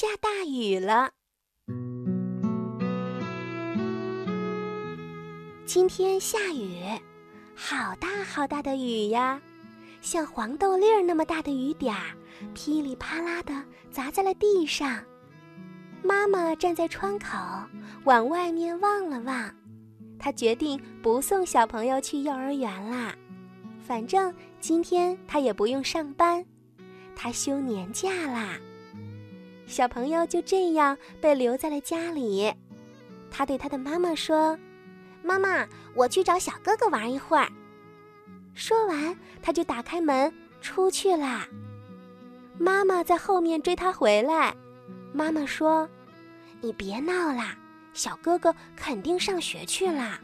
下大雨了。今天下雨，好大好大的雨呀，像黄豆粒儿那么大的雨点儿，噼里啪啦的砸在了地上。妈妈站在窗口，往外面望了望，她决定不送小朋友去幼儿园啦。反正今天她也不用上班，她休年假啦。小朋友就这样被留在了家里。他对他的妈妈说：“妈妈，我去找小哥哥玩一会儿。”说完，他就打开门出去啦。妈妈在后面追他回来。妈妈说：“你别闹啦，小哥哥肯定上学去了。”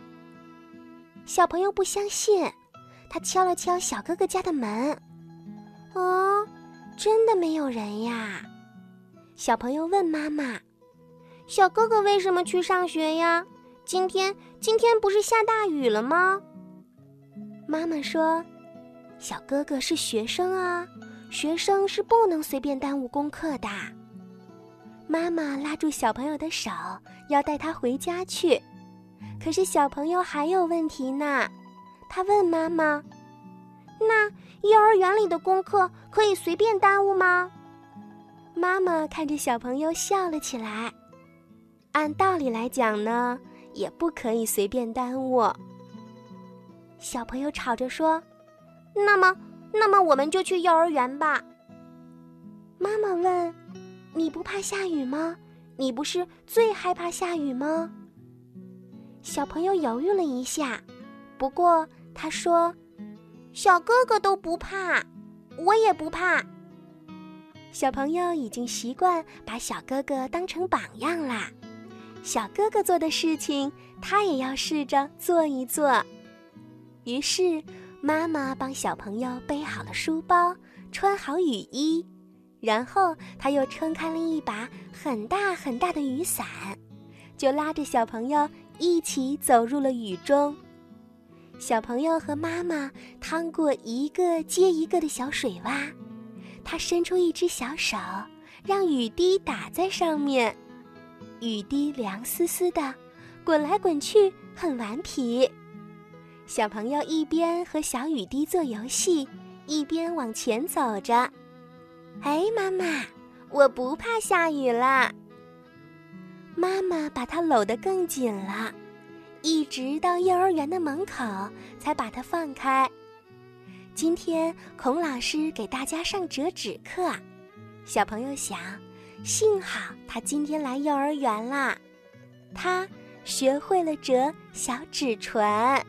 小朋友不相信，他敲了敲小哥哥家的门。哦，真的没有人呀。小朋友问妈妈：“小哥哥为什么去上学呀？今天今天不是下大雨了吗？”妈妈说：“小哥哥是学生啊，学生是不能随便耽误功课的。”妈妈拉住小朋友的手，要带他回家去。可是小朋友还有问题呢，他问妈妈：“那幼儿园里的功课可以随便耽误吗？”妈妈看着小朋友笑了起来。按道理来讲呢，也不可以随便耽误。小朋友吵着说：“那么，那么我们就去幼儿园吧。”妈妈问：“你不怕下雨吗？你不是最害怕下雨吗？”小朋友犹豫了一下，不过他说：“小哥哥都不怕，我也不怕。”小朋友已经习惯把小哥哥当成榜样啦，小哥哥做的事情，他也要试着做一做。于是，妈妈帮小朋友背好了书包，穿好雨衣，然后他又撑开了一把很大很大的雨伞，就拉着小朋友一起走入了雨中。小朋友和妈妈趟过一个接一个的小水洼。他伸出一只小手，让雨滴打在上面，雨滴凉丝丝的，滚来滚去，很顽皮。小朋友一边和小雨滴做游戏，一边往前走着。哎，妈妈，我不怕下雨了。妈妈把他搂得更紧了，一直到幼儿园的门口才把他放开。今天孔老师给大家上折纸课，小朋友想，幸好他今天来幼儿园啦，他学会了折小纸船。